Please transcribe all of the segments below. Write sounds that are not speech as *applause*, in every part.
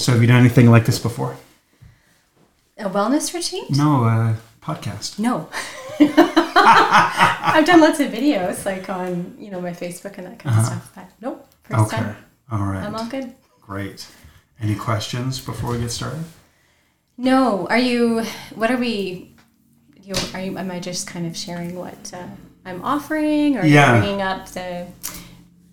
So have you done anything like this before? A wellness retreat? No, uh, podcast. No. *laughs* I've done lots of videos, like on you know my Facebook and that kind of stuff. But nope, first Uh-huh. Okay. time. All right. I'm all good. Great. Any questions before we get started? No, are you? What are we? You are you? Am I just kind of sharing what uh, I'm offering, or Yeah. bringing up the?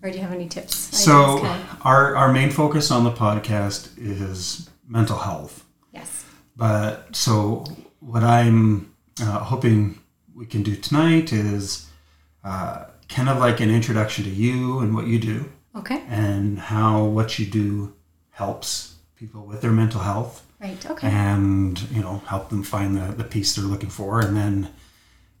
Or do you have any tips? So kind of- our our main focus on the podcast is mental health. yes. But so what I'm uh, hoping we can do tonight is uh, kind of like an introduction to you and what you do Okay. and how what you do helps people with their mental health Right. Okay. and you know help them find the, the peace they're looking for and then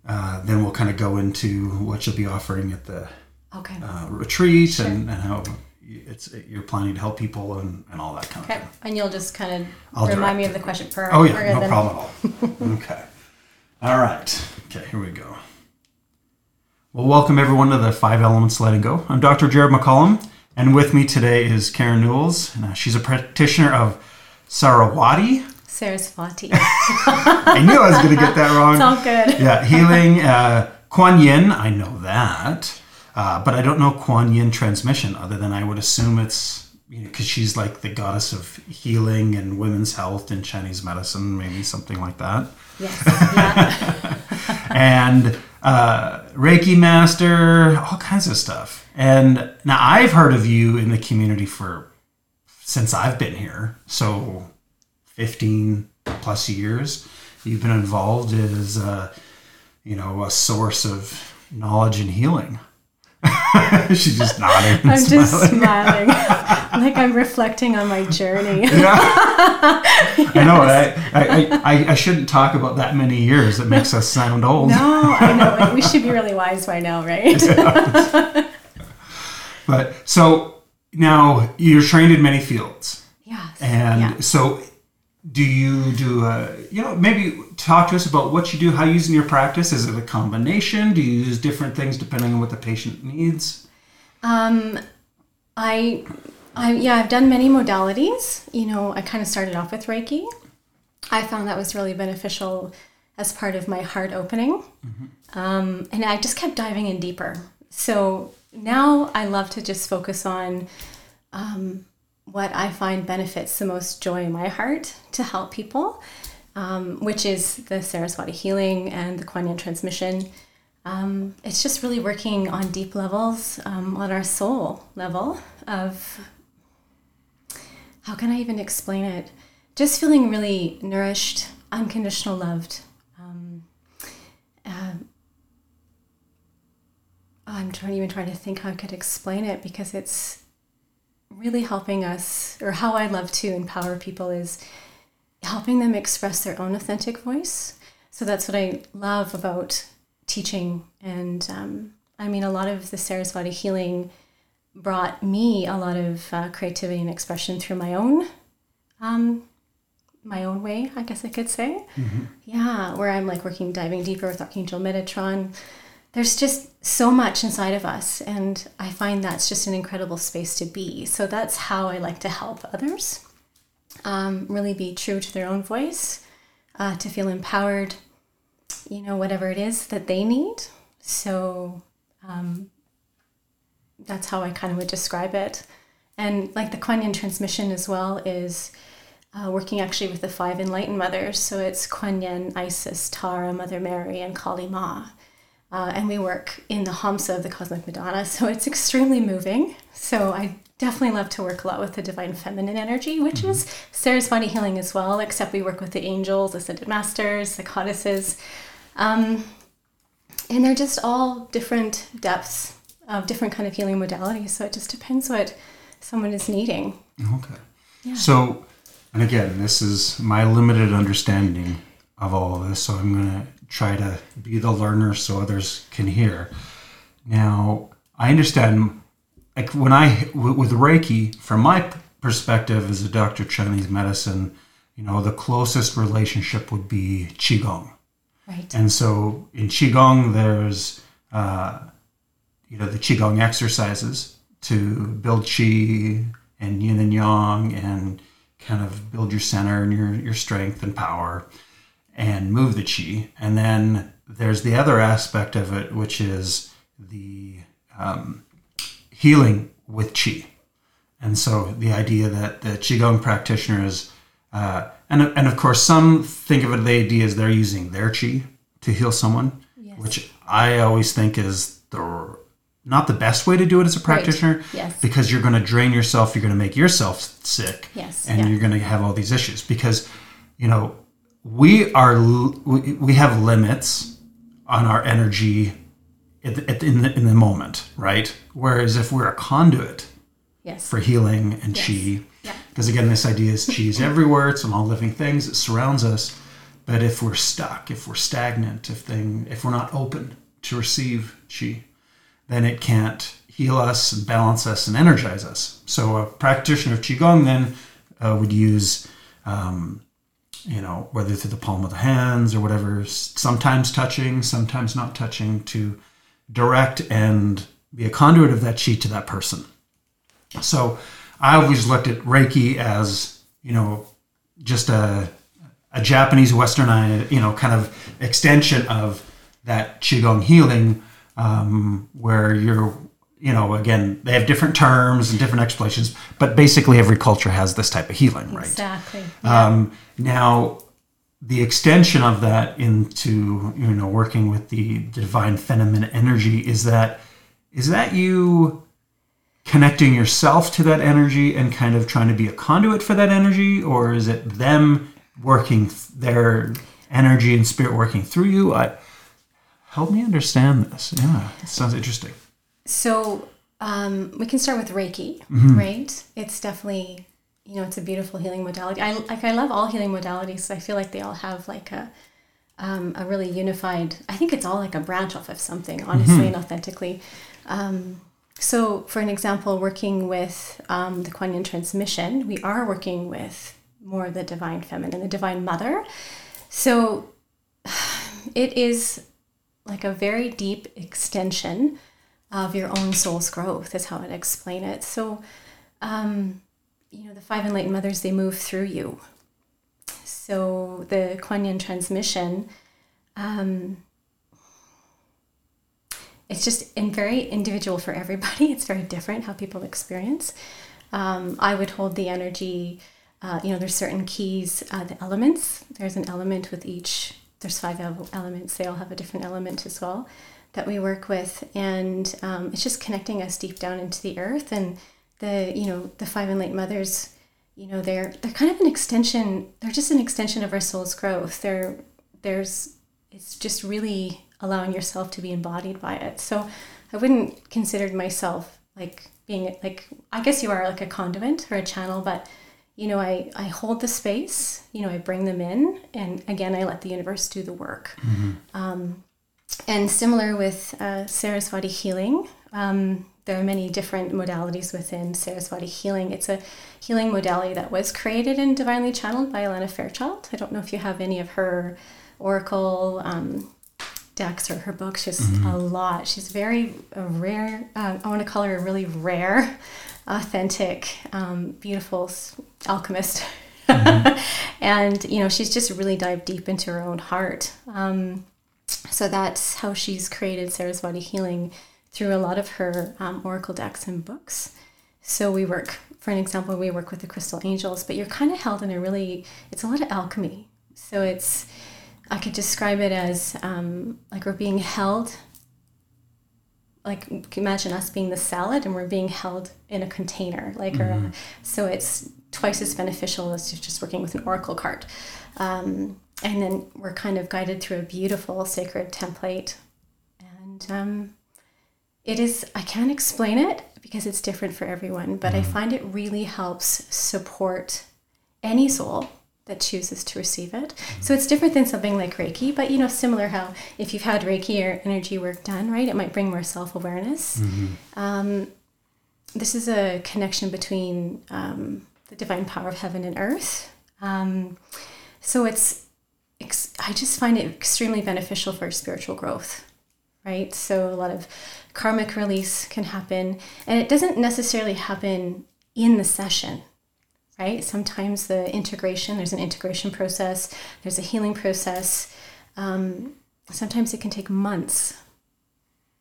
uh, then we'll kind of go into what you'll be offering at the Okay. uh, retreat and, and how it's you're planning to help people and, and all that kind of Okay. thing. And you'll just kind I'll of remind me direct of the question per. Oh yeah, no then. problem at all. okay. All right. Okay, here we go. Well, welcome everyone to the Five Elements Letting Go. I'm Dr. Jared McCollum, and with me today is Karen Neuls. And, uh, she's a practitioner of Sarawati. Saraswati. *laughs* *laughs* I knew I was going to get that wrong. it's all good. yeah, healing uh, Kuan Yin. I know that, uh, but I don't know Kuan Yin transmission. Other than I would assume it's you know because she's like the goddess of healing and women's health in Chinese medicine, maybe something like that. Yes. Yeah. *laughs* and uh, Reiki master, all kinds of stuff. And now I've heard of you in the community for since I've been here, so fifteen plus years. You've been involved as uh, you know a source of knowledge and healing. *laughs* She's just nodding. I'm just smiling. smiling, *laughs* like I'm reflecting on my journey. *laughs* Yeah, I know. I, I, I, I shouldn't talk about that many years. It makes us sound old. No, I know. We should be really wise by now, right? But so now you're trained in many fields, Yes. and yeah. so do you do a you know maybe talk to us about what you do, how you use in your practice? Is it a combination? Do you use different things depending on what the patient needs? Um, I, I yeah, I've done many modalities. You know, I kind of started off with Reiki. I found that was really beneficial as part of my heart opening, um, and I just kept diving in deeper. So now I love to just focus on um, what I find benefits the most joy in my heart to help people, um, which is the Saraswati healing and the Kuan Yin transmission. Um, it's just really working on deep levels, um, on our soul level of how can I even explain it? Just feeling really nourished, unconditional loved. Um, uh, I'm trying even trying to think how I could explain it because it's really helping us, or how I love to empower people is helping them express their own authentic voice. So that's what I love about teaching. And um, I mean, a lot of the Saraswati healing brought me a lot of uh, creativity and expression through my own. Um, my own way, I guess I could say. Yeah, where I'm like working, diving deeper with Archangel Metatron. There's just so much inside of us, and I find that's just an incredible space to be. So that's how I like to help others um, really be true to their own voice, uh, to feel empowered, you know, whatever it is that they need. So um, that's how I kind of would describe it. And like the Kuan Yin transmission as well is uh, working actually with the five enlightened mothers. So it's Kuan Yin, Isis, Tara, Mother Mary, and Kali Ma. Uh, and we work in the Hamsa of the Cosmic Madonna. So it's extremely moving. So I definitely love to work a lot with the divine feminine energy, which is Saraswati healing as well, except we work with the angels, ascended masters, the goddesses. Um, and they're just all different depths of different kind of healing modalities. So it just depends what someone is needing. Okay. Yeah. So, and again, this is my limited understanding of all of this. So I'm going to try to be the learner so others can hear. Now, I understand, like when I, with Reiki, from my perspective as a doctor of Chinese medicine, you know, the closest relationship would be Qigong. Right. And so in Qigong, there's, uh, you know, the Qigong exercises to build Qi and yin and yang and kind of build your center and your your strength and power and move the chi. And then there's the other aspect of it, which is the um, healing with chi. And so the idea that the qigong practitioners, uh, and and of course, some think of it the idea as they're using their chi to heal someone, Yes. which I always think is the not the best way to do it as a practitioner Yes. because you're going to drain yourself you're going to make yourself sick Yes, and yeah. you're going to have all these issues because you know we are we we have limits on our energy at the, at the, in, the, in the moment right whereas if we're a conduit Yes. for healing and chi Yeah. because again this idea is chi is *laughs* everywhere it's in all living things it surrounds us but if we're stuck if we're stagnant if thing if we're not open to receive chi then it can't heal us and balance us and energize us so a practitioner of qigong then uh, would use um, you know whether through the palm of the hands or whatever sometimes touching sometimes not touching to direct and be a conduit of that chi to that person. So I always looked at Reiki as, you know, just a, a Japanese westernized, you know, kind of extension of that Qigong healing, um, where you're, you know, again, they have different terms and different explanations, but basically every culture has this type of healing, right? Exactly. Um, now, the extension of that into you know working with the divine feminine energy is that is that you connecting yourself to that energy and kind of trying to be a conduit for that energy, or is it them working th- their energy and spirit working through you? I, help me understand this. Yeah, it sounds interesting. So um, we can start with Reiki, Mm-hmm. right? It's definitely, you know, it's a beautiful healing modality. I like, I love all healing modalities. I feel like they all have like a, um, a really unified. I think it's all like a branch off of something, honestly Mm-hmm. and authentically. Um, so, for an example, working with um, the Kuan Yin transmission, we are working with more of the divine feminine, the divine mother. So, *sighs* it is like a very deep extension of your own soul's growth is how I'd explain it. So, um, you know, the five enlightened mothers, they move through you. So the Kuan Yin transmission, um, it's just in very individual for everybody. *laughs* It's very different how people experience. Um, I would hold the energy. Uh, you know, there's certain keys, uh, the elements. There's an element with each. There's five elements. They all have a different element as well that we work with, and um, it's just connecting us deep down into the earth. And the you know the five enlightened mothers, you know, they're they're kind of an extension. They're just an extension of our soul's growth. They're there's it's just really allowing yourself to be embodied by it. So I wouldn't consider myself like being like I guess you are like a conduit or a channel, but you know I I hold the space. You know I bring them in, and again I let the universe do the work. Um, and similar with uh, Saraswati healing. Um, there are many different modalities within Saraswati healing. It's a healing modality that was created and divinely channeled by Alana Fairchild. I don't know if you have any of her oracle um, decks or her books. She's a lot. She's very a rare. Uh, I want to call her a really rare, authentic, um, beautiful alchemist. *laughs* and you know, she's just really dived deep into her own heart. Um, so that's how she's created Saraswati healing through a lot of her um, oracle decks and books. So we work, for an example, we work with the crystal angels, but you're kind of held in a really, it's a lot of alchemy. So it's, I could describe it as um, like we're being held, like imagine us being the salad and we're being held in a container, like, or, so it's twice as beneficial as just working with an oracle card. Um, and then we're kind of guided through a beautiful sacred template. And um, it is, I can't explain it because it's different for everyone, but I find it really helps support any soul that chooses to receive it. So it's different than something like Reiki, but you know, similar how if you've had Reiki or energy work done, right, it might bring more self awareness. Um, this is a connection between um, the divine power of heaven and earth. Um, so it's, ex- I just find it extremely beneficial for spiritual growth, right? So a lot of karmic release can happen, and it doesn't necessarily happen in the session. right? Sometimes the integration, there's an integration process, there's a healing process. Um, sometimes it can take months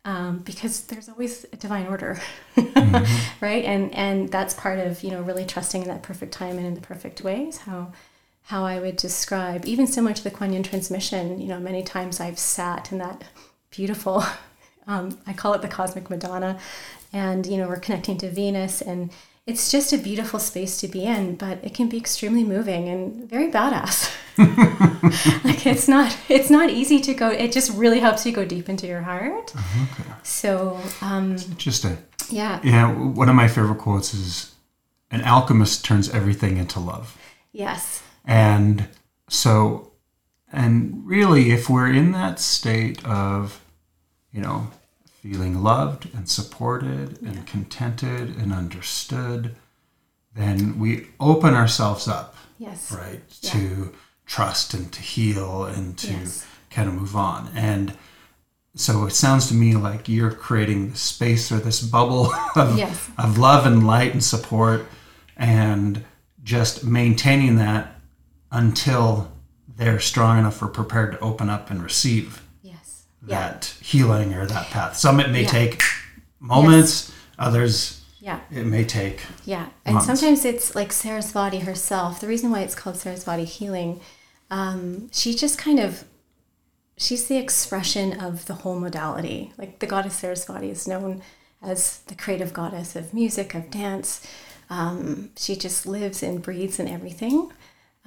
um, because there's always a divine order, mm-hmm. *laughs* right? And and that's part of you know really trusting in that perfect time and in the perfect ways. How how I would describe, even similar to the Kuan Yin transmission. You know, many times I've sat in that beautiful. *laughs* Um, I call it the cosmic Madonna, and you know we're connecting to Venus and it's just a beautiful space to be in, but it can be extremely moving and very badass. *laughs* like it's not it's not easy to go. It just really helps you go deep into your heart. Okay. So um, it's interesting. Yeah. Yeah. One of my favorite quotes is, "An alchemist turns everything into love." Yes. And so, and really, if we're in that state of, you know, feeling loved and supported and contented and understood, then we open ourselves up. Yes. Right. Yeah. To trust and to heal and to yes. kind of move on. And so it sounds to me like you're creating this space or this bubble *laughs* of, yes. of love and light and support and just maintaining that until they're strong enough or prepared to open up and receive yes. that yeah. healing or that path. Some it may yeah. take moments, yes. others yeah. it may take Yeah. And months. sometimes it's like Saraswati herself. The reason why it's called Saraswati healing, um, she just kind of she's the expression of the whole modality. Like the goddess Saraswati is known as the creative goddess of music, of dance. Um, she just lives and breathes in everything.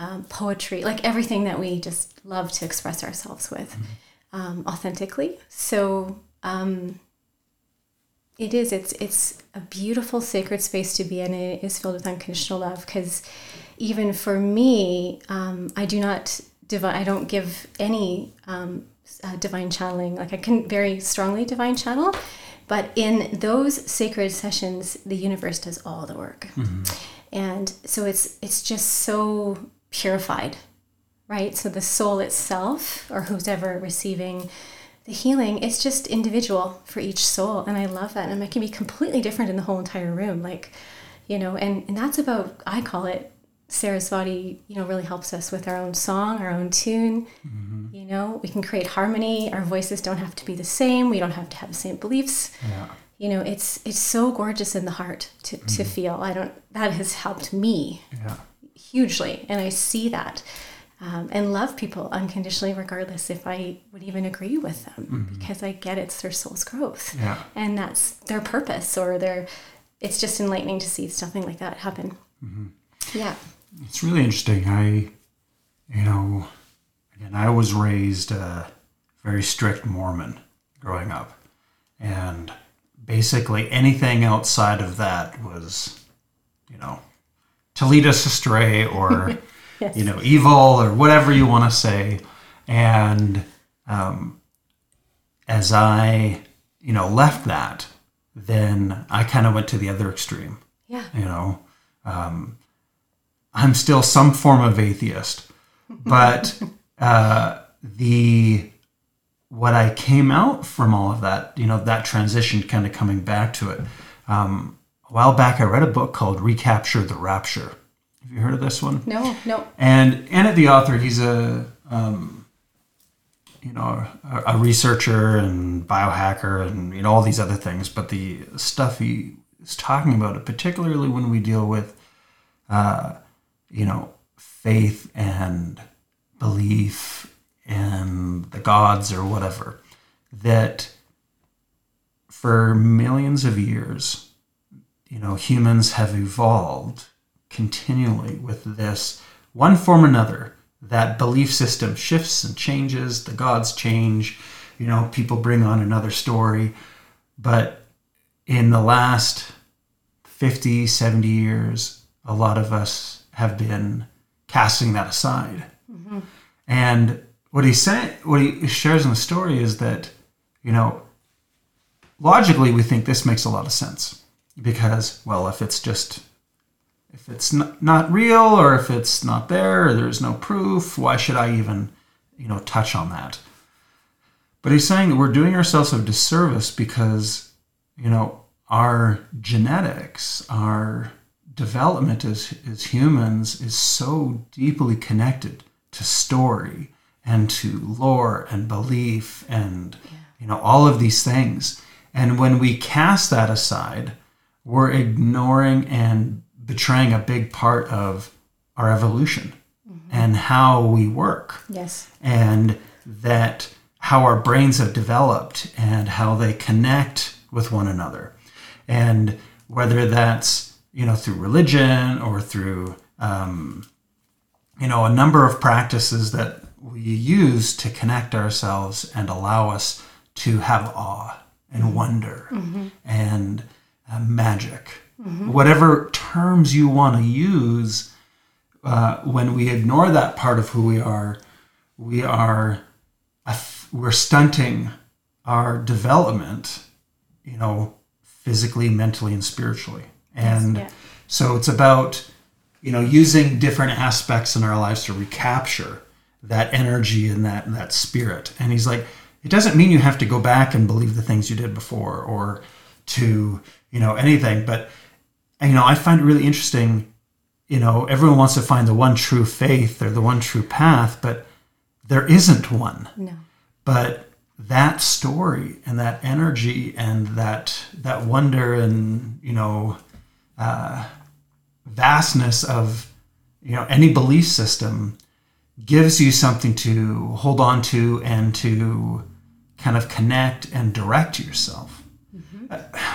Um, poetry, like everything that we just love to express ourselves with. Mm-hmm um, authentically. So um, it is. It's it's a beautiful sacred space to be in. It is filled with unconditional love because even for me, um, I do not divine. I don't give any um, uh, divine channeling. Like I can very strongly divine channel, but in those sacred sessions, the universe does all the work, mm-hmm. and so it's it's just so purified right? So the soul itself, or who's ever receiving the healing, it's just individual for each soul. And I love that. And it can be completely different in the whole entire room. Like, you know, and, and that's about, I call it Saraswati, you know, really helps us with our own song, our own tune. Mm-hmm. You know, we can create harmony. Our voices don't have to be the same. We don't have to have the same beliefs. Yeah. You know, it's it's so gorgeous in the heart to, mm-hmm. to feel. I don't that has helped me yeah. Hugely. And I see that um, and love people unconditionally, regardless if I would even agree with them, mm-hmm. because I get it's their soul's growth, yeah. and that's their purpose, or their. It's just enlightening to see something like that happen. Mm-hmm. Yeah, it's really interesting. I, you know, again, I was raised a very strict Mormon growing up, and basically anything outside of that was, you know, to lead us astray or. *laughs* yes. you know, evil or whatever you want to say. And um, as I, you know, left that, then I kind of went to the other extreme. Yeah. You know, um, I'm still some form of atheist, but *laughs* uh, the what I came out from all of that, you know, that transition, kind of coming back to it. Um, a while back, I read a book called Recapture the Rapture have you heard of this one? No, no. And Annett, the author, he's a um, you know a, a, researcher and biohacker and you know all these other things. But the stuff he is talking about, particularly when we deal with uh, you know faith and belief and the gods or whatever, that for millions of years, you know, humans have evolved continually with this one form or another. That belief system shifts and changes, the gods change, you know, people bring on another story. But in the last 50, 70 years, a lot of us have been casting that aside. Mm-hmm. And what he saying, what he shares in the story is that, you know, logically we think this makes a lot of sense because, well, if it's just if it's not, not real or if it's not there or there's no proof, why should I even, you know, touch on that? But he's saying that we're doing ourselves a disservice because, you know, our genetics, our development as, as humans is so deeply connected to story and to lore and belief and yeah. you know all of these things and when we cast that aside we're ignoring and betraying a big part of our evolution mm-hmm. and how we work yes and that how our brains have developed and how they connect with one another and whether that's you know through religion or through um, you know a number of practices that we use to connect ourselves and allow us to have awe and mm-hmm. wonder mm-hmm. and magic mm-hmm. whatever terms you want to use uh, when we ignore that part of who we are we are we're stunting our development you know physically, mentally, and spiritually. And yes, yeah. so it's about, you know, using different aspects in our lives to recapture that energy and that that spirit. And he's like, it doesn't mean you have to go back and believe the things you did before or to, you know, anything. But you know, I find it really interesting. You know, everyone wants to find the one true faith or the one true path, but there isn't one. No. But that story and that energy and that that wonder and you know uh, vastness of you know any belief system gives you something to hold on to and to kind of connect and direct yourself. Mm-hmm. Uh,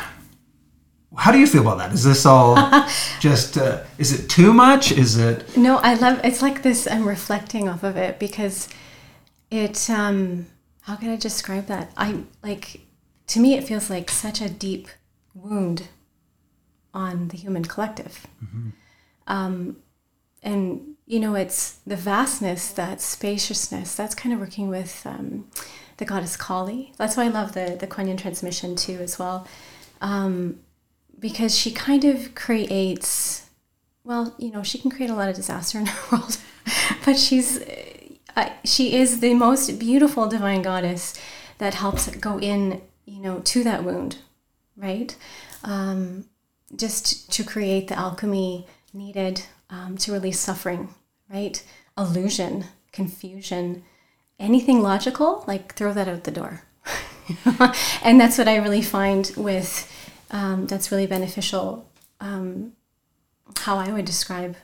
how do you feel about that? Is this all *laughs* just? Uh, is it too much? Is it? No, I love. It's like this. I'm reflecting off of it because it. Um, how can I describe that? I like to me it feels like such a deep wound on the human collective. Mm-hmm. Um, and you know, it's the vastness, that spaciousness. That's kind of working with um, the goddess Kali. That's why I love the the Kuan Yin transmission too, as well, um, because she kind of creates. Well, you know, she can create a lot of disaster in the *laughs* world, but she's uh, she is the most beautiful divine goddess that helps go in, you know, to that wound, right? Um, just to create the alchemy needed um, to release suffering, right? Illusion, confusion, anything logical, like throw that out the door. *laughs* and that's what I really find with um, that's really beneficial. Um, how I would describe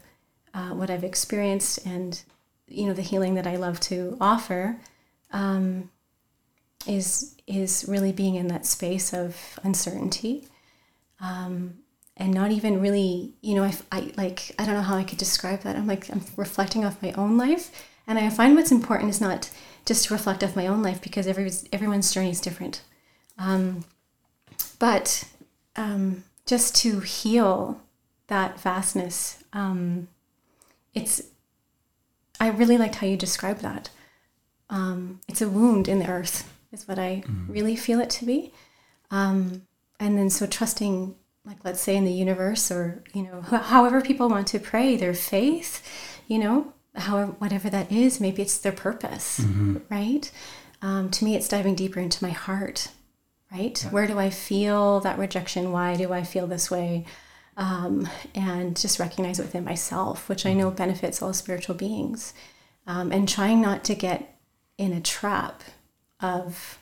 uh, what I've experienced and you know the healing that I love to offer um, is is really being in that space of uncertainty um, and not even really you know I, I like I don't know how I could describe that I'm like I'm reflecting off my own life and I find what's important is not just to reflect off my own life because every, everyone's journey is different um, but um, just to heal that vastness um, it's I really liked how you described that. Um, it's a wound in the earth, is what I mm-hmm. really feel it to be. Um, and then so trusting, like let's say in the universe, or you know, wh- however people want to pray, their faith, you know, however whatever that is, maybe it's their purpose, mm-hmm. right? Um, to me, it's diving deeper into my heart, right? Where do I feel that rejection? Why do I feel this way? um, and just recognize it within myself, which I know mm-hmm. benefits all spiritual beings, um, and trying not to get in a trap of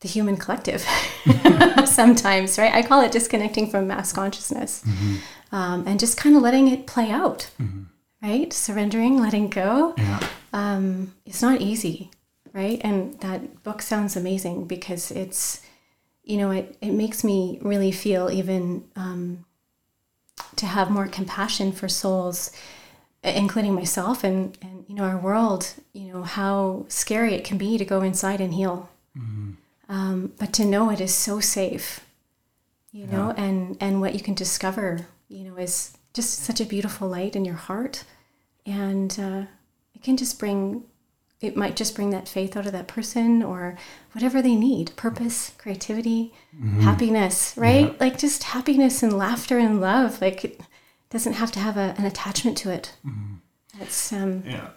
the human collective *laughs* *laughs* sometimes, right? I call it disconnecting from mass consciousness mm-hmm. um, and just kind of letting it play out, mm-hmm. right? Surrendering, letting go. Yeah. Um, it's not easy, right? And that book sounds amazing because it's you know, it, it makes me really feel even um, to have more compassion for souls, including myself and, and, you know, our world, you know, how scary it can be to go inside and heal. Mm-hmm. Um, but to know it is so safe, you yeah. know, and, and what you can discover, you know, is just such a beautiful light in your heart. And uh, it can just bring it might just bring that faith out of that person or whatever they need purpose creativity mm-hmm. happiness right yeah. like just happiness and laughter and love like it doesn't have to have a, an attachment to it mm-hmm. it's um yeah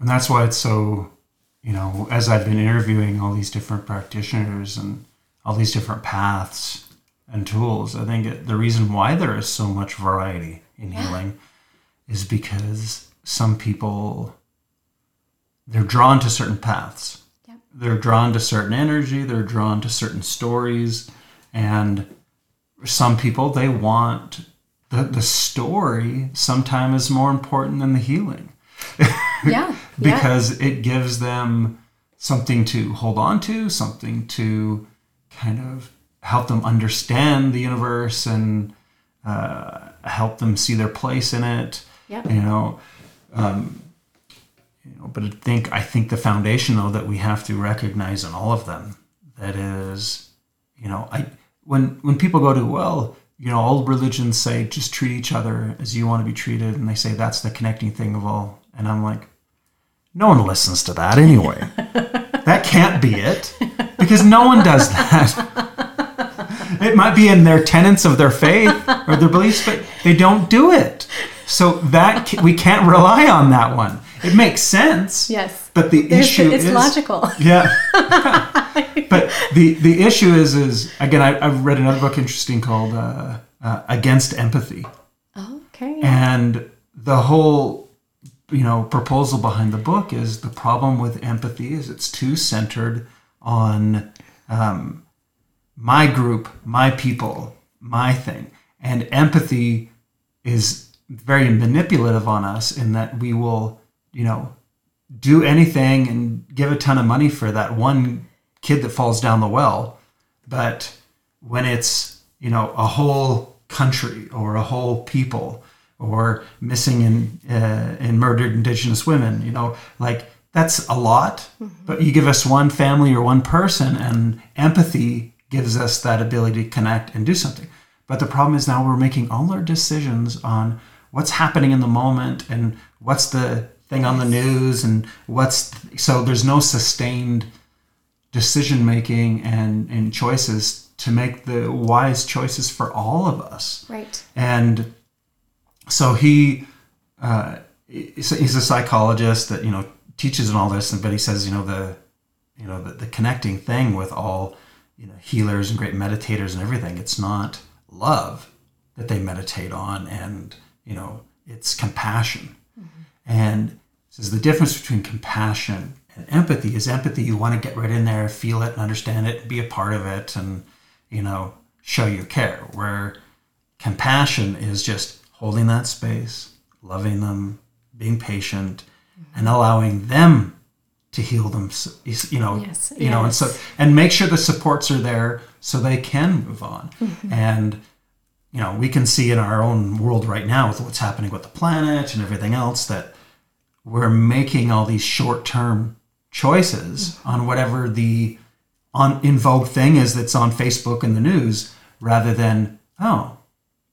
and that's why it's so you know as i've been interviewing all these different practitioners and all these different paths and tools. I think it, the reason why there is so much variety in healing is because some people they're drawn to certain paths. Yep. They're drawn to certain energy, they're drawn to certain stories and some people they want the, the story sometimes is more important than the healing *laughs* Yeah. because it gives them something to hold on to, something to kind of help them understand the universe and uh, help them see their place in it. Yep. You know, um, you know, but I think I think the foundation though that we have to recognize in all of them that is, you know, I when when people go to well, you know, all religions say just treat each other as you want to be treated, and they say that's the connecting thing of all, and I'm like, no one listens to that anyway. *laughs* that can't be it because no one does that. *laughs* it might be in their tenets of their faith or their beliefs, but they don't do it. So that we can't rely on that one. It makes sense. Yes. But the There's- issue it's is logical. *laughs* yeah. *laughs* but the the issue is is again I, I've read another book interesting called uh, uh, Against Empathy, Okay. and the whole you know proposal behind the book is the problem with empathy is it's too centered on um, my group, my people, my thing, and empathy is very manipulative on us in that we will you know do anything and give a ton of money for that one kid that falls down the well. But when it's you know a whole country or a whole people or missing and uh, and murdered indigenous women you know like that's a lot. But you give us one family or one person and empathy gives us that ability to connect and do something. But the problem is now we're making all our decisions on what's happening in the moment and what's the thing on the news and what's so there's no sustained decision making and, and choices to make the wise choices for all of us. right. And so he uh, he's a psychologist that you know teaches and all this, and but he says you know the you know the, the connecting thing with all you know healers and great meditators and everything. It's not love that they meditate on, and you know it's compassion. And says the difference between compassion and empathy is empathy. You want to get right in there, feel it, and understand it, be a part of it, and you know show your care. Where compassion is just holding that space, loving them, being patient, and allowing them to heal them. You know, Yes, you know, and so and make sure the supports are there so they can move on. Mm-hmm. And you know, we can see in our own world right now with what's happening with the planet and everything else that we're making all these short-term choices on whatever the on in vogue thing is that's on Facebook and the news rather than oh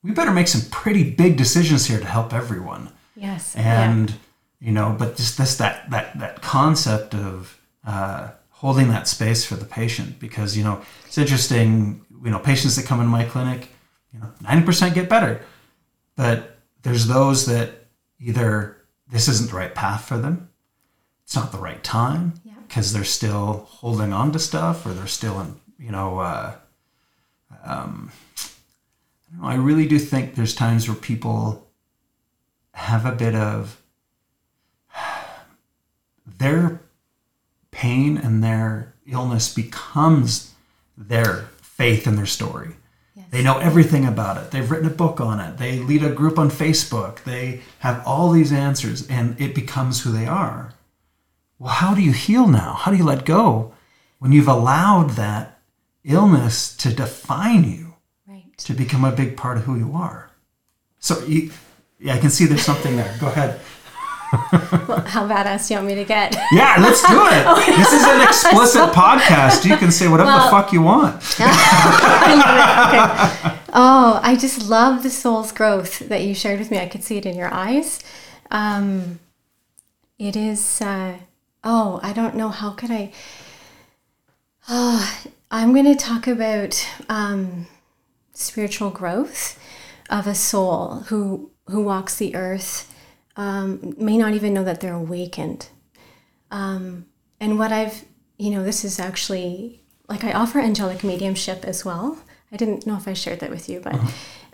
we better make some pretty big decisions here to help everyone Yes. yeah. and you know but just this that that that concept of uh, holding that space for the patient because you know it's interesting you know patients that come in my clinic you know 90% get better but there's those that either this isn't the right path for them it's not the right time Yeah. because they're still holding on to stuff or they're still in you know uh, um, I, don't know, I really do think there's times where people have a bit of *sighs* their pain and their illness becomes their faith and their story. They know everything about it. They've written a book on it. They lead a group on Facebook. They have all these answers and it becomes who they are. Well, how do you heal now? How do you let go when you've allowed that illness to define you, Right. to become a big part of who you are? So, you, yeah, I can see there's something there. Go ahead. Well, how badass do you want me to get? Yeah, let's do it. *laughs* This is an explicit podcast. You can say whatever the fuck you want. *laughs* I love it. Okay. Oh, I just love the soul's growth that you shared with me. I could see it in your eyes. Um, it is. Uh, oh, I don't know. How could I? Oh, I'm going to talk about um, spiritual growth of a soul who who walks the earth. Um, may not even know that they're awakened. Um, and what I've, you know, this is actually like I offer angelic mediumship as well. I didn't know if I shared that with you, but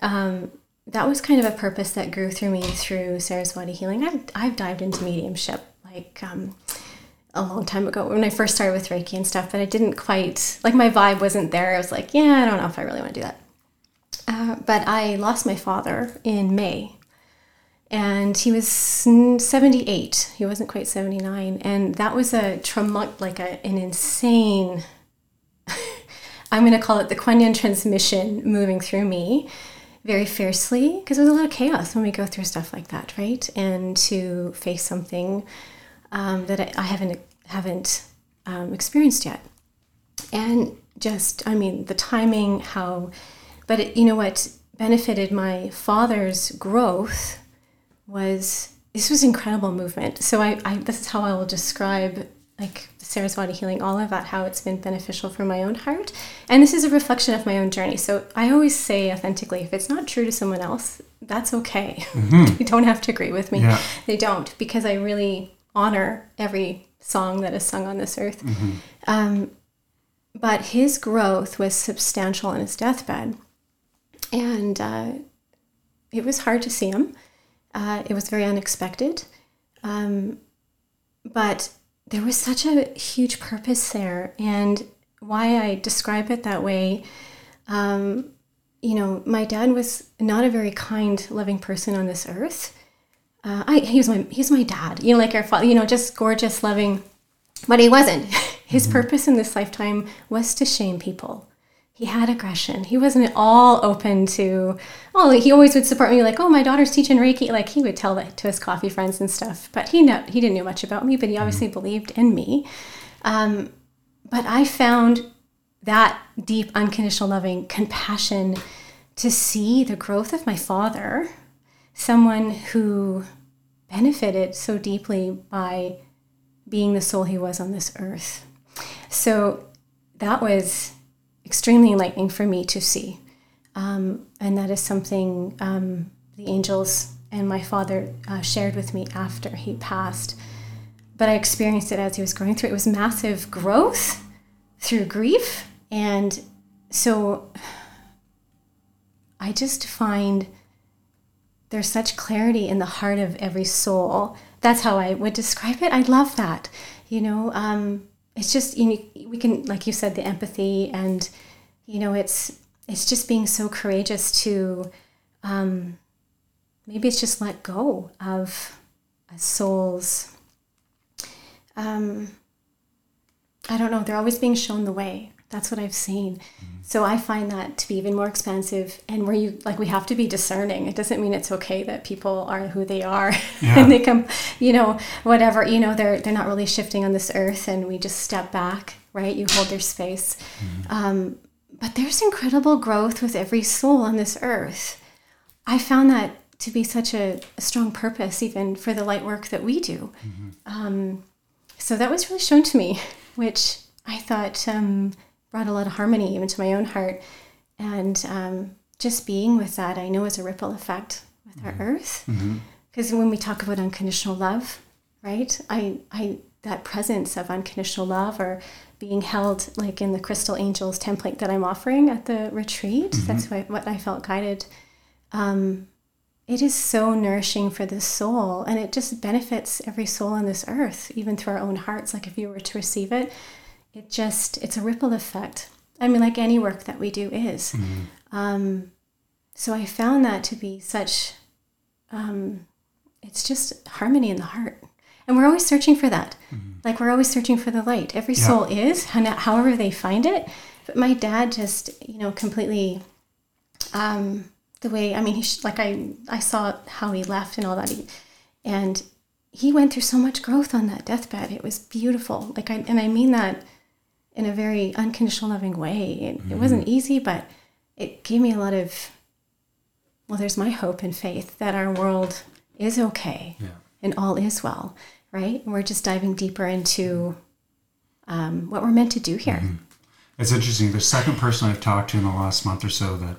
um, that was kind of a purpose that grew through me through Saraswati healing. I've, I've dived into mediumship like um, a long time ago when I first started with Reiki and stuff, but I didn't quite, like, my vibe wasn't there. I was like, yeah, I don't know if I really want to do that. Uh, but I lost my father in May and he was 78 he wasn't quite 79 and that was a trauma like a, an insane *laughs* i'm going to call it the kuan yin transmission moving through me very fiercely because there's a lot of chaos when we go through stuff like that right? And to face something um, that I, I, haven't haven't um, experienced yet. And just i mean the timing how but it, you know what benefited my father's growth was this was incredible movement. So I, I this is how I will describe like Saraswati healing, all of that, how it's been beneficial for my own heart. And this is a reflection of my own journey. So I always say authentically, if it's not true to someone else, that's okay. Mm-hmm. *laughs* they don't have to agree with me. Yeah. They don't, because I really honor every song that is sung on this earth. Mm-hmm. Um, but his growth was substantial on his deathbed. And uh, it was hard to see him. Uh, it was very unexpected. Um, but there was such a huge purpose there. And why I describe it that way, um, you know, my dad was not a very kind, loving person on this earth. Uh, I, he was my he's my dad, you know, like our father, you know, just gorgeous, loving, but he wasn't. *laughs* His mm-hmm. purpose in this lifetime was to shame people he had aggression. He wasn't at all open to, oh, he always would support me like, oh, my daughter's teaching Reiki. Like he would tell that to his coffee friends and stuff. But he know, he didn't know much about me, but he obviously mm-hmm. believed in me. Um, but I found that deep, unconditional, loving compassion to see the growth of my father, someone who benefited so deeply by being the soul he was on this earth. So that was extremely enlightening for me to see. Um, and that is something um, the angels and my father uh, shared with me after he passed. But I experienced it as he was going through. It was massive growth through grief. And so I just find there's such clarity in the heart of every soul. That's how I would describe it. I love that. You know, um, it's just you know, we can like you said the empathy and you know it's it's just being so courageous to um, maybe it's just let go of a soul's um, i don't know they're always being shown the way that's what i've seen mm-hmm. so i find that to be even more expansive and where you like we have to be discerning it doesn't mean it's okay that people are who they are *laughs* yeah. and they come you know whatever you know they're they're not really shifting on this earth and we just step back right you hold their space mm-hmm. um, but there's incredible growth with every soul on this earth. I found that to be such a, a strong purpose, even for the light work that we do. Mm-hmm. Um, so that was really shown to me, which I thought um, brought a lot of harmony even to my own heart. And um, just being with that, I know is a ripple effect with mm-hmm. our earth. Because mm-hmm. when we talk about unconditional love, right? I, I that presence of unconditional love or being held like in the crystal angels template that i'm offering at the retreat mm-hmm. that's what, what i felt guided um, it is so nourishing for the soul and it just benefits every soul on this earth even through our own hearts like if you were to receive it it just it's a ripple effect i mean like any work that we do is mm-hmm. um, so i found that to be such um, it's just harmony in the heart and we're always searching for that. Mm-hmm. Like we're always searching for the light. Every yeah. soul is, however they find it. But my dad just, you know, completely, um, the way, I mean, he, like I, I saw how he left and all that. He, and he went through so much growth on that deathbed. It was beautiful. Like I, and I mean that in a very unconditional loving way. It, mm-hmm. it wasn't easy, but it gave me a lot of, well, there's my hope and faith that our world is okay yeah. and all is well right? And we're just diving deeper into um, what we're meant to do here. Mm-hmm. It's interesting. The second person I've talked to in the last month or so that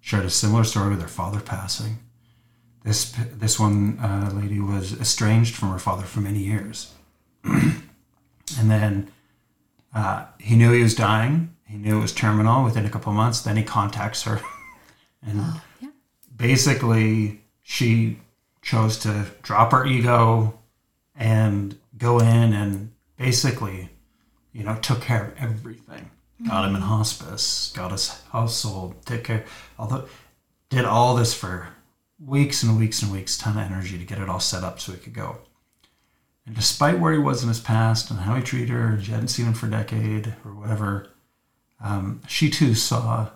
shared a similar story with their father passing. This this one uh, lady was estranged from her father for many years, *clears throat* and then uh, he knew he was dying, he knew it was terminal within a couple months. Then he contacts her, *laughs* and Oh, yeah. basically she chose to drop her ego and go in and basically, you know, took care of everything. Got him in hospice, got his household, took care, although did all this for weeks and weeks and weeks, ton of energy to get it all set up so he could go. And despite where he was in his past and how he treated her, she hadn't seen him for a decade or whatever, um, she too saw,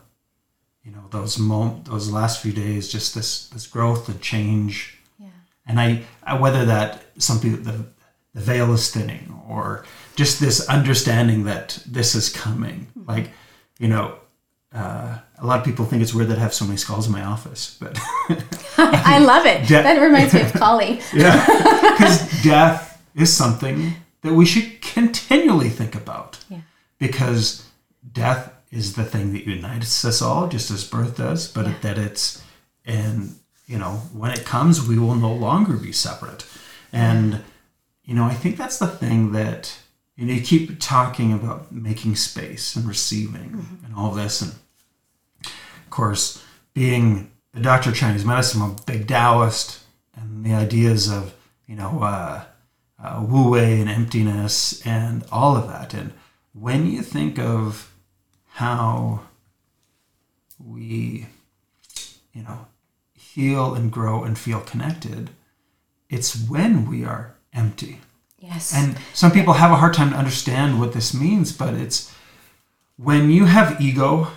you know, those mom- those last few days, just this this growth and change. Yeah. And I, I whether that some people the the veil is thinning or just this understanding that this is coming. Like, you know, uh, a lot of people think it's weird that I have so many skulls in my office, but *laughs* I love it. *laughs* De- that reminds me of *laughs* Kali. yeah, because death is something that we should continually think about. Yeah. Because death is the thing that unites us all, just as birth does, but Yeah. that it's, and, you know, when it comes, we will no longer be separate. And, you know, I think that's the thing that, you know, you keep talking about making space and receiving and all this. And, of course, being a doctor of Chinese medicine, I'm a big Taoist, and the ideas of you know uh, uh, wu wei and emptiness and all of that. And when you think of how we, you know, heal and grow and feel connected, it's when we are empty. Yes. And some people have a hard time to understand what this means, but it's when you have ego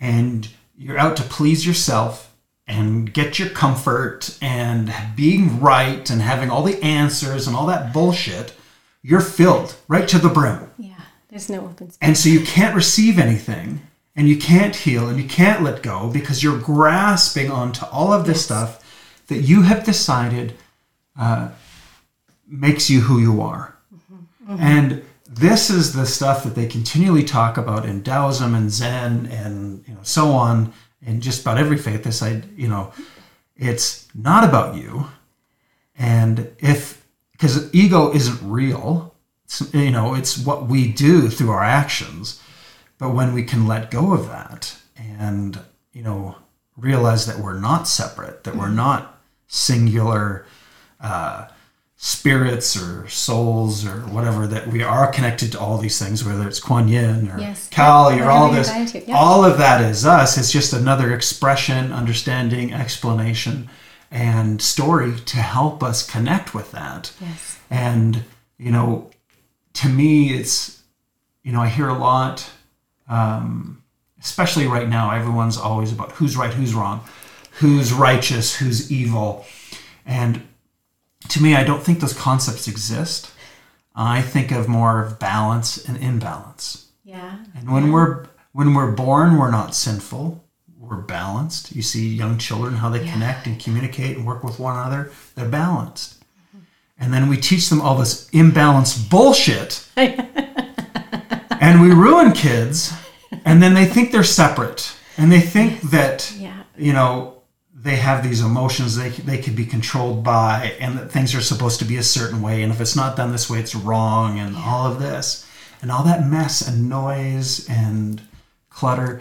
and you're out to please yourself and get your comfort and being right and having all the answers and all that bullshit, you're filled right to the brim. yeah. There's no open space. And so you can't receive anything and you can't heal and you can't let go because you're grasping onto all of this stuff that you have decided uh, makes you who you are. And this is the stuff that they continually talk about in Taoism and Zen and you know so on in just about every faith. This I you know it's not about you. And if because ego isn't real, you know, it's what we do through our actions. But when we can let go of that and, you know, realize that we're not separate, that we're not singular uh, spirits or souls or whatever, that we are connected to all these things, whether it's Kuan Yin or Yes. Kali or all this yeah. all of that is us. It's just another expression, understanding, explanation, and story to help us connect with that. Yes. And, you know, to me, it's, you know, I hear a lot, um, especially right now, everyone's always about who's right, who's wrong, who's righteous, who's evil. And to me, I don't think those concepts exist. I think of more of balance and imbalance. Yeah. And when we're when we're born, we're not sinful. We're balanced. You see young children how they Yeah. connect and communicate and work with one another. They're balanced. And then we teach them all this imbalanced bullshit. *laughs* and we ruin kids. And then they think they're separate. And they think that Yeah. you know they have these emotions they they could be controlled by and that things are supposed to be a certain way and if it's not done this way it's wrong and all of this. And all that mess and noise and clutter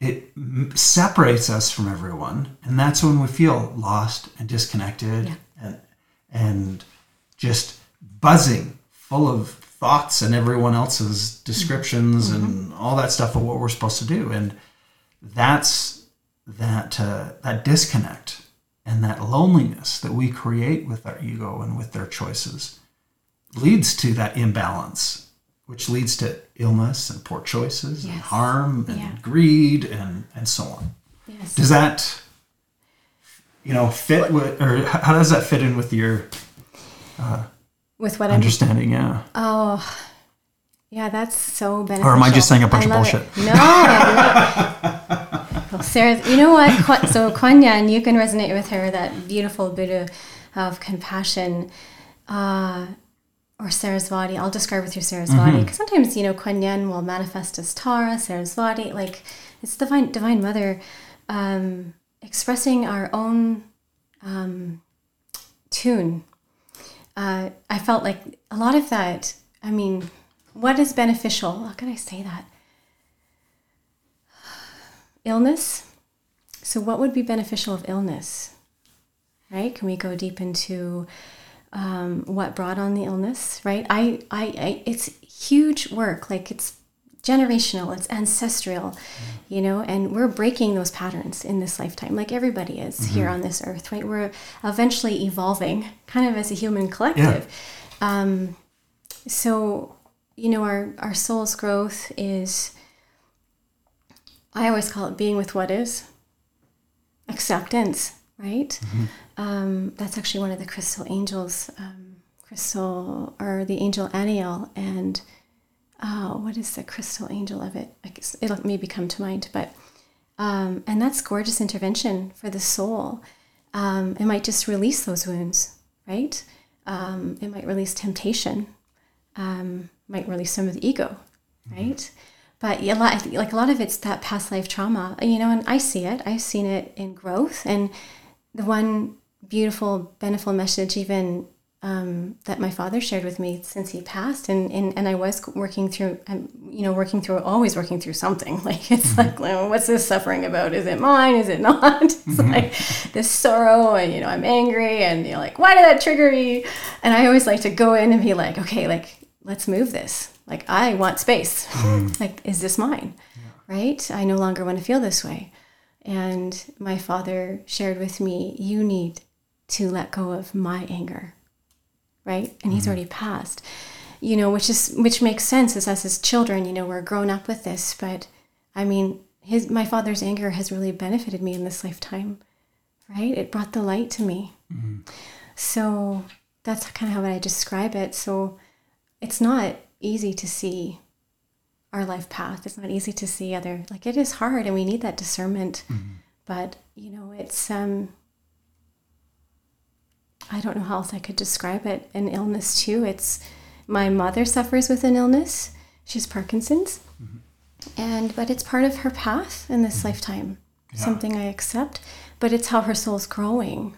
it m- separates us from everyone and that's when we feel lost and disconnected Yeah. and and just buzzing full of thoughts and everyone else's descriptions mm-hmm. and all that stuff of what we're supposed to do. And that's that uh, that disconnect and that loneliness that we create with our ego and with their choices leads to that imbalance which leads to illness and poor choices and harm and Yeah. greed and and so on Yes. does that you know fit with or how does that fit in with your With what I'm understanding yeah Oh, yeah, that's so beneficial. or am i just saying a bunch I of bullshit it. No, *laughs* I love it. Well, Sarah, you know what? So Kuan Yin, you can resonate with her, that beautiful Buddha of compassion. Uh, or Saraswati. I'll describe with your Saraswati. Because sometimes, you know, Kuan Yin will manifest as Tara, Saraswati. Like, it's divine, divine mother um, expressing our own um, tune. Uh, I felt like a lot of that, I mean, what is beneficial? How can I say that? Illness. So, what would be beneficial of illness? Right? Can we go deep into um, what brought on the illness? Right? I, I, I, it's huge work. Like it's generational, it's ancestral, you know, and we're breaking those patterns in this lifetime, like everybody is mm-hmm. here on this earth, right? We're eventually evolving, kind of as a human collective. Yeah. Um, so, you know, our our soul's growth is. I always call it being with what is acceptance, right? Mm-hmm. Um, that's actually one of the crystal angels, um, crystal or the angel Aniel, and oh, what is the crystal angel of it? I guess it'll maybe come to mind, but um, and that's gorgeous intervention for the soul. Um, it might just release those wounds, right? Um, it might release temptation, um, might release some of the ego, mm-hmm. right? But a lot, like a lot of it's that past life trauma, you know, and I see it. I've seen it in growth, and the one beautiful, beneficial message, even um, that my father shared with me since he passed, and, and, and I was working through, um, you know, working through, always working through something. *laughs* Like it's mm-hmm. like, well, what's this suffering about? Is it mine? Is it not? *laughs* it's mm-hmm. like this sorrow, and you know, I'm angry, and you're like, why did that trigger me? And I always like to go in and be like, okay, like let's move this. Like I want space. Mm. *laughs* like, is this mine? Yeah. Right? I no longer want to feel this way. And my father shared with me, you need to let go of my anger right? And mm-hmm. he's already passed. You know, which is which makes sense as us as children, you know, we're grown up with this, but I mean, his my father's anger has really benefited me in this lifetime, right? It brought the light to me. Mm-hmm. So that's kind of how I describe it. So it's not easy to see our life path. It's not easy to see other like it is hard and we need that discernment. Mm-hmm. But, you know, it's um I don't know how else I could describe it. An illness too. It's my mother suffers with an illness. She's Parkinson's, mm-hmm. and but it's part of her path in this mm-hmm. lifetime. Yeah. Something I accept, but it's how her soul's growing.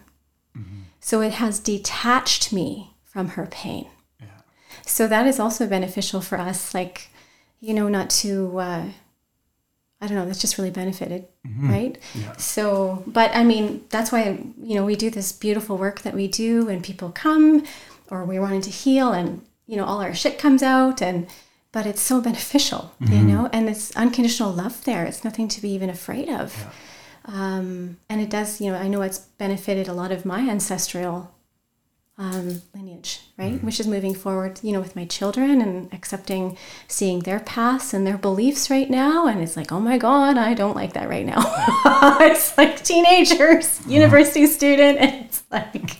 Mm-hmm. So it has detached me from her pain. So that is also beneficial for us, like you know, not to. Uh, I don't know, that's just really benefited, mm-hmm. right? Yeah. So, but I mean, that's why, you know, we do this beautiful work that we do and people come or we're wanting to heal and, you know, all our shit comes out and, but it's so beneficial, mm-hmm. you know, and it's unconditional love there. It's nothing to be even afraid of. Yeah. Um, and it does, you know, I know it's benefited a lot of my ancestral um, lineage, right? Mm-hmm. Which is moving forward, you know, with my children and accepting, seeing their paths and their beliefs right now. And it's like, oh my God, I don't like that right now. *laughs* it's like teenagers, uh-huh. university student. And it's like,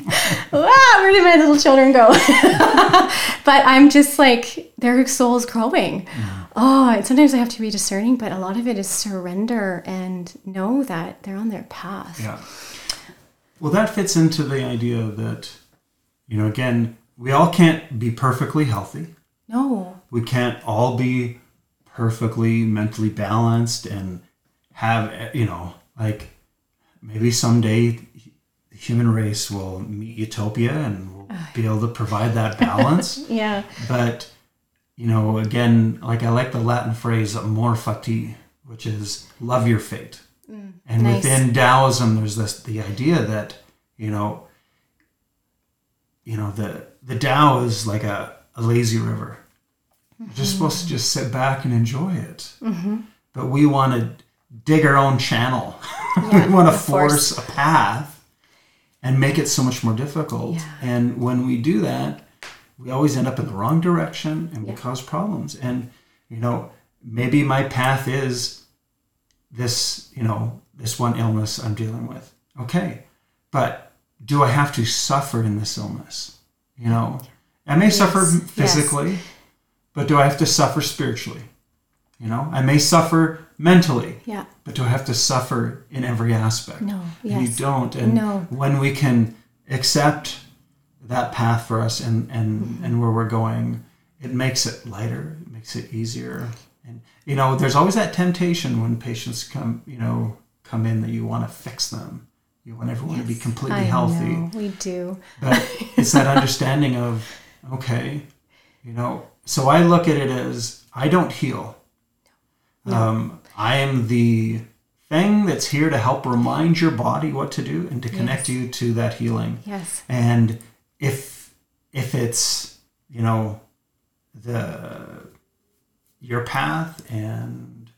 wow, where did my little children go? *laughs* but I'm just like, their soul's growing. Mm-hmm. Oh, and sometimes I have to be discerning, but a lot of it is surrender and know that they're on their path. Yeah. Well, that fits into the idea that you know, again, we all can't be perfectly healthy. No. We can't all be perfectly mentally balanced and have, you know, like maybe someday the human race will meet utopia and we'll *sighs* be able to provide that balance. *laughs* yeah. But, you know, again, like I like the Latin phrase amor fati, which is love your fate. Mm, and nice. within Taoism, there's this the idea that, you know, you know the the Tao is like a, a lazy river. Mm-hmm. We're just supposed to just sit back and enjoy it. Mm-hmm. But we want to dig our own channel. *laughs* Yeah, we want to force, force, a path and make it so much more difficult. Yeah. And when we do that, we always end up in the wrong direction and we yeah. cause problems. And you know, maybe my path is this, you know, this one illness I'm dealing with. Okay. But do I have to suffer in this illness? You know, I may yes. suffer physically, yes. but do I have to suffer spiritually? You know, I may suffer mentally, yeah. but do I have to suffer in every aspect? No, yes. you don't. And no. when we can accept that path for us and and mm-hmm. and where we're going, it makes it lighter. It makes it easier. And you know, there's always that temptation when patients come, you know, come in that you want to fix them you want everyone yes, to be completely I healthy. Know, we do. But it's that understanding of, okay, you know, so I look at it as I don't heal. No. Um, I am the thing that's here to help remind your body what to do and to connect you to that healing. Yes. And if if it's you know the your path and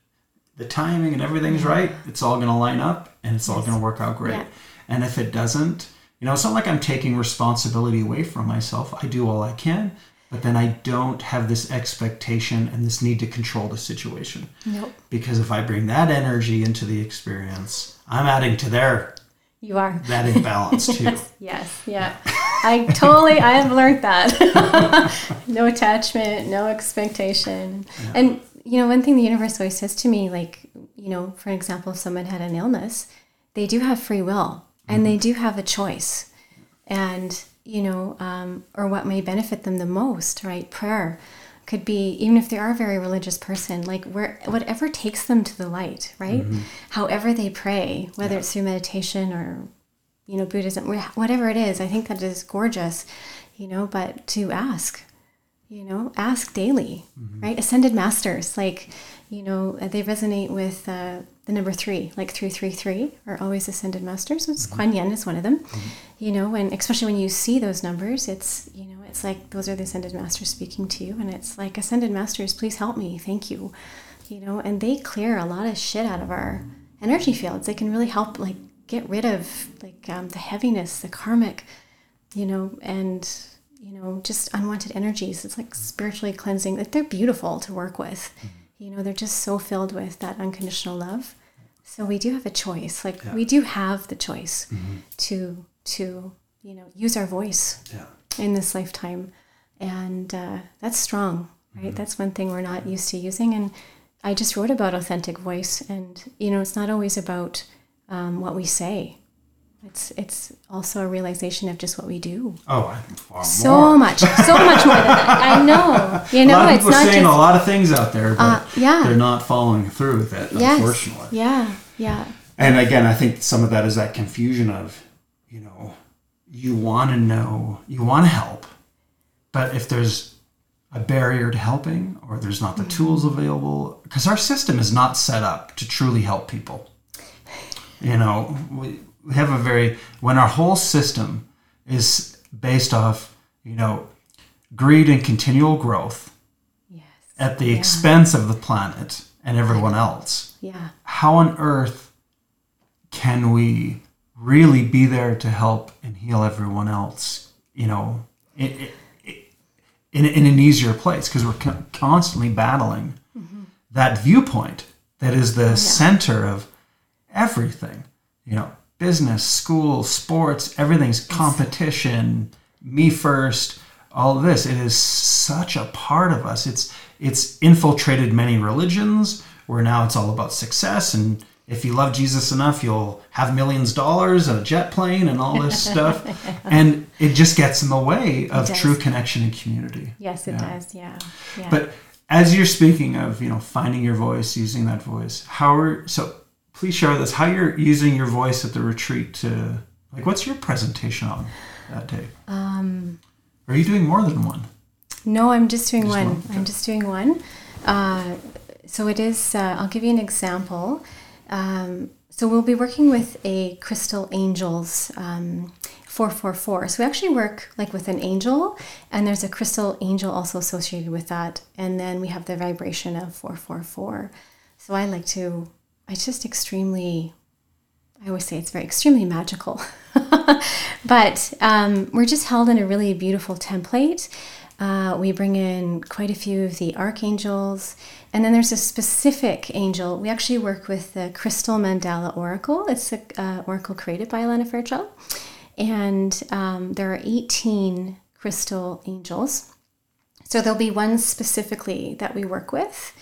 the timing and everything's right, it's all going to line up and it's all going to work out great. Yeah. And if it doesn't, you know, it's not like I'm taking responsibility away from myself. I do all I can, but then I don't have this expectation and this need to control the situation. Nope. Because if I bring that energy into the experience, I'm adding to their You are. *laughs* that imbalance too. Yes. Yeah. I totally. I have learned that. *laughs* no attachment, no expectation, and you know, one thing the universe always says to me, like, you know, for example, if someone had an illness, they do have free will and they do have a choice, and you know, um, or what may benefit them the most, right? Prayer could be even if they are a very religious person like where whatever takes them to the light right? However they pray whether it's through meditation or you know buddhism whatever it is i think that is gorgeous you know but to ask you know ask daily right? Ascended masters like you know they resonate with uh, the number three like 333 are always ascended masters. Which kuan yin is one of them. You know and especially when you see those numbers it's you know it's like those are the ascended masters speaking to you and it's like ascended masters please help me thank you. You know and they clear a lot of shit out of our energy fields. They can really help like get rid of like um, the heaviness the karmic you know and you know just unwanted energies. It's like spiritually cleansing. Like they're beautiful to work with. You know they're just so filled with that unconditional love. So we do have a choice. Like we do have the choice to to you know use our voice Yeah. in this lifetime. And uh, that's strong right? That's one thing we're not used to using. And i just wrote about authentic voice. And you know it's not always about um, what we say it's it's also a realization of just what we do Oh, I think far so more. much so much more than that i know *laughs* you a know lot of it's not saying just a lot of things out there, but Uh, yeah. they're not following through with it, yes unfortunately. yeah yeah And again, I think some of that is that confusion of, you know, you want to know, you want to help, but if there's a barrier to helping or there's not the Mm-hmm. tools available, because our system is not set up to truly help people. You know, we have a very, when our whole system is based off, you know, greed and continual growth yes. at the expense of the planet and everyone else yeah. how on earth can we really be there to help and heal everyone else you know in, in, in an easier place? Because we're con- constantly battling mm-hmm. that viewpoint that is the center of everything you know business school sports everything's competition me first all of this. It is such a part of us. It's it's infiltrated many religions where now it's all about success. And if you love jesus enough you'll have millions of dollars and a jet plane and all this stuff. *laughs* And it just gets in the way of true connection and community. Yes it Yeah. does. Yeah. Yeah. But as you're speaking of, you know, finding your voice, using that voice, how are so? Please share with us how you're using your voice at the retreat to like. What's your presentation on that day? Um, are you doing more than one? No, I'm just doing Just one. one? I'm just doing one. Uh, so it is. Uh, I'll give you an example. Um, so we'll be working with a crystal angels um, 444. So we actually work like with an angel, and there's a crystal angel also associated with that, and then we have the vibration of 444. So I like to. It's just extremely I always say it's very extremely magical. *laughs* but um, we're just held in a really beautiful template. Uh, we bring in quite a few of the archangels, and then there's a specific angel. We actually work with the Crystal Mandala Oracle. It's an uh, oracle created by Alana Fairchild, and um, there are 18 crystal angels. So there'll be one specifically that we work with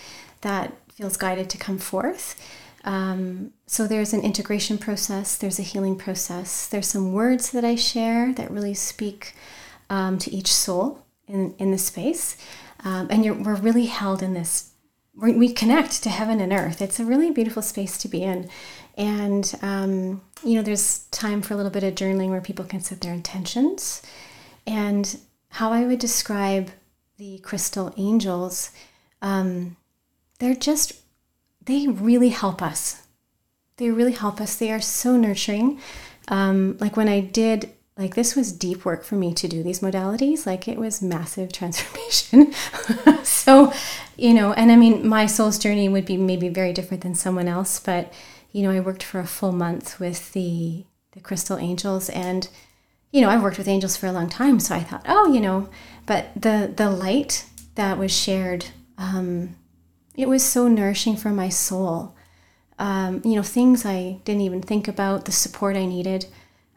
that feels guided to come forth. Um, so there's an integration process, there's a healing process, there's some words that I share that really speak um, to each soul in, in the space. Um, and we're really held in this, we we connect to heaven and earth. It's a really beautiful space to be in. And, um, you know, there's time for a little bit of journaling where people can set their intentions. And how I would describe the crystal angels, um, they're just, they really help us. they really help us. They are so nurturing. Um, like when I did, like this was deep work for me to do these modalities. Like it was massive *laughs* transformation. *laughs* so, you know, and I mean, my soul's journey would be maybe very different than someone else, but you know, I worked for a full month with the the crystal angels and you know, I've worked with angels for a long time, so I thought, oh, you know, but the the light that was shared, um, it was so nourishing for my soul. Um, you know, things I didn't even think about, the support I needed,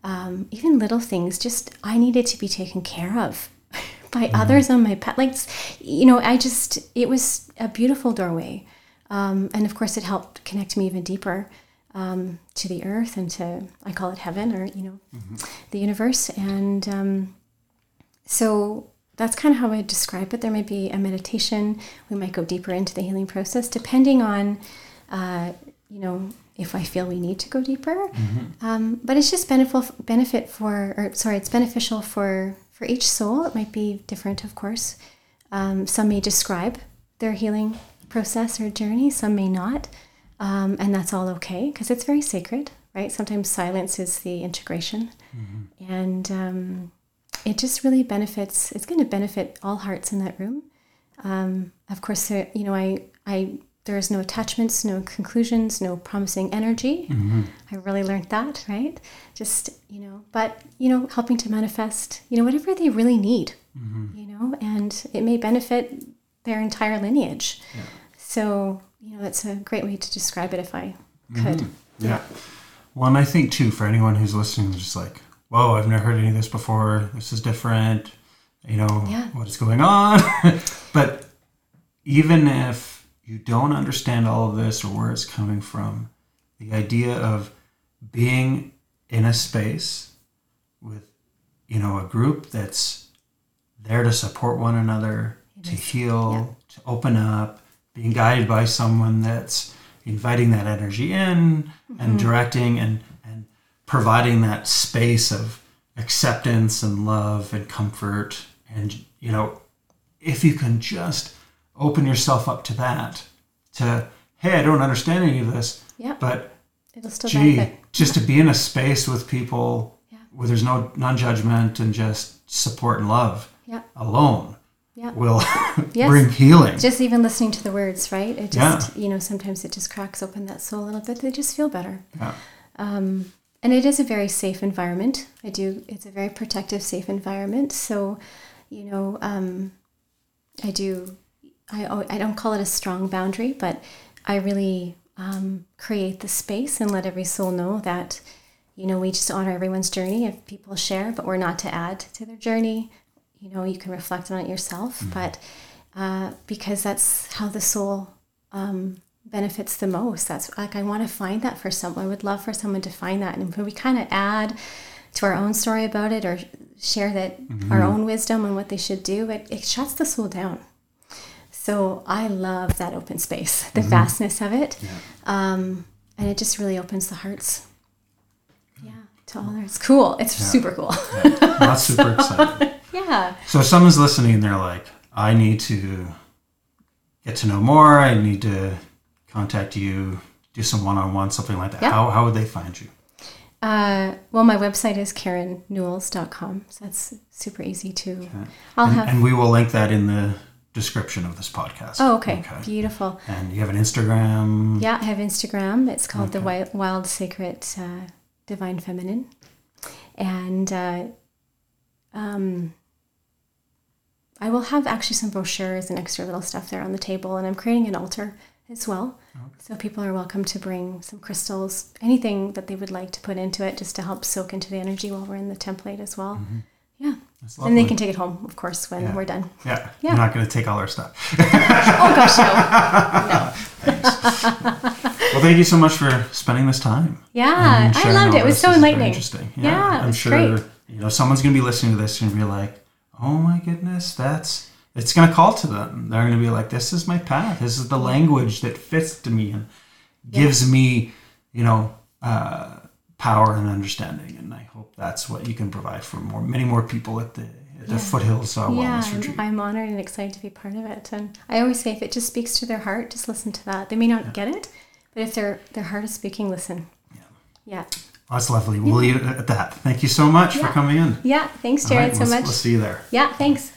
um, even little things, just I needed to be taken care of *laughs* by mm-hmm. others on my path. Like, you know, I just, it was a beautiful doorway. Um, and of course, it helped connect me even deeper um, to the earth and to I call it heaven or you know mm-hmm. the universe and um, so that's kind of how I describe it. There may be a meditation. We might go deeper into the healing process depending on uh, you know if I feel we need to go deeper. Mm-hmm. Um, but it's just benefit benefit for or sorry it's beneficial for for each soul. It might be different, of course. Um, some may describe their healing process or journey. Some may not. Um, and that's all okay because it's very sacred, right? Sometimes silence is the integration. Mm-hmm. And um, it just really benefits, it's going to benefit all hearts in that room. Um, of course, there, you know, I, I, there's no attachments, no conclusions, no promising energy. Mm-hmm. I really learned that, right? Just, you know, but, you know, helping to manifest, you know, whatever they really need, mm-hmm. you know, and it may benefit their entire lineage. Yeah. So, you know, that's a great way to describe it if I could. Mm-hmm. Yeah. Well, and I think too, for anyone who's listening, just like, whoa, I've never heard any of this before. This is different. You know, yeah. what is going on? *laughs* but even if you don't understand all of this or where it's coming from, the idea of being in a space with, you know, a group that's there to support one another, to heal, yeah. to open up, being guided by someone that's inviting that energy in mm-hmm. and directing and providing that space of acceptance and love and comfort and you know if you can just open yourself up to that to hey i don't understand any of this yeah but it'll still gee, benefit. just to be in a space with people yeah. where there's no non-judgment and just support and love yeah. alone yeah. will *laughs* yes. bring healing. Just even listening to the words, right? It just, yeah. you know, sometimes it just cracks open that soul a little bit. They just feel better. Yeah. Um, and it is a very safe environment. I do, it's a very protective, safe environment. So, you know, um, I do, I, I don't call it a strong boundary, but I really um, create the space and let every soul know that, you know, we just honor everyone's journey if people share, but we're not to add to their journey you know you can reflect on it yourself mm-hmm. but uh, because that's how the soul um, benefits the most that's like i want to find that for someone i would love for someone to find that and when we kind of add to our own story about it or share that mm-hmm. our own wisdom on what they should do it, it shuts the soul down so i love that open space the mm-hmm. vastness of it yeah. um, and it just really opens the hearts yeah to all it's cool it's yeah. super cool yeah. that's *laughs* super exciting Yeah. So if someone's listening and they're like, I need to get to know more, I need to contact you, do some one on one, something like that, yeah. how, how would they find you? Uh, well, my website is karenneuls.com. So that's super easy to. Okay. I'll and, have. And we will link that in the description of this podcast. Oh, okay. okay. Beautiful. And you have an Instagram? Yeah, I have Instagram. It's called okay. the Wild, Wild Sacred uh, Divine Feminine. And uh, um, I will have actually some brochures and extra little stuff there on the table, and I'm creating an altar as well. Okay. So people are welcome to bring some crystals, anything that they would like to put into it, just to help soak into the energy while we're in the template as well. Mm-hmm. Yeah. And they can take it home, of course, when yeah. we're done. Yeah. yeah. You're not going to take all our stuff. *laughs* oh, gosh, no. *laughs* no. Well, thank you so much for spending this time. Yeah, I loved it. It was so enlightening. Interesting. Yeah, yeah I'm sure great. you know someone's going to be listening to this and be like, oh my goodness, that's it's going to call to them. They're going to be like, this is my path. This is the language that fits to me and gives yeah. me, you know, uh, power and understanding. And I hope that's what you can provide for more, many more people at the at the yeah. foothills uh, yeah, wellness retreat. I'm honored and excited to be part of it. And I always say, if it just speaks to their heart, just listen to that. They may not yeah. get it, But if their their heart is speaking, listen. Yeah. Yeah. Well, that's lovely. We'll leave it at that. Thank you so much for coming in. Yeah. Thanks, All right, Jared, so much. We'll see you there. Yeah. Thanks.